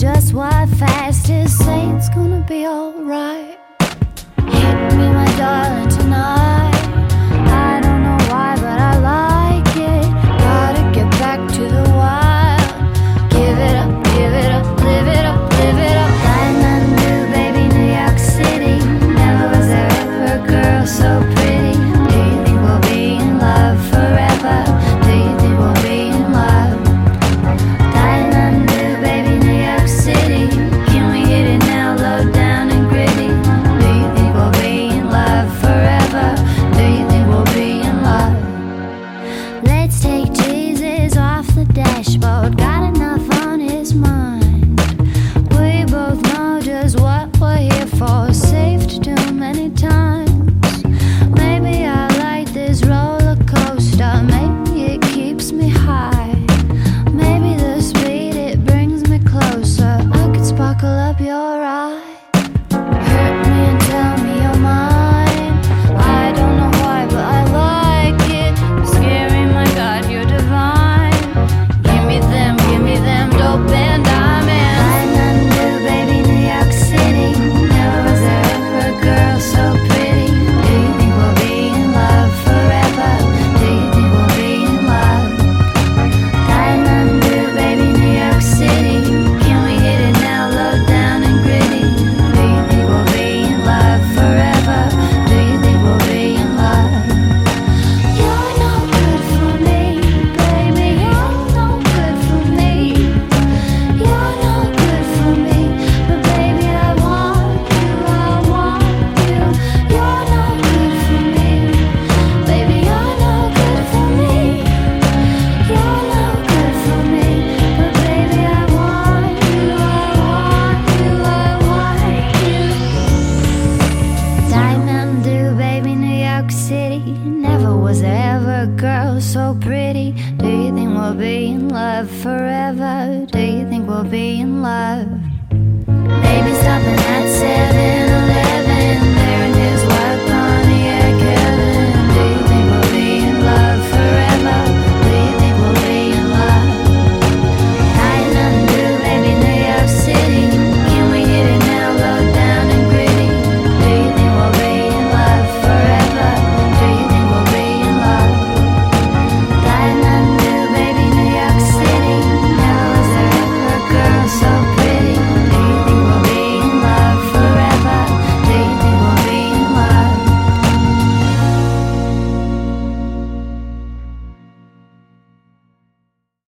just why fast is saying it's gonna be alright. so pretty. Do you think we'll be in love forever? Do you think we'll be in love?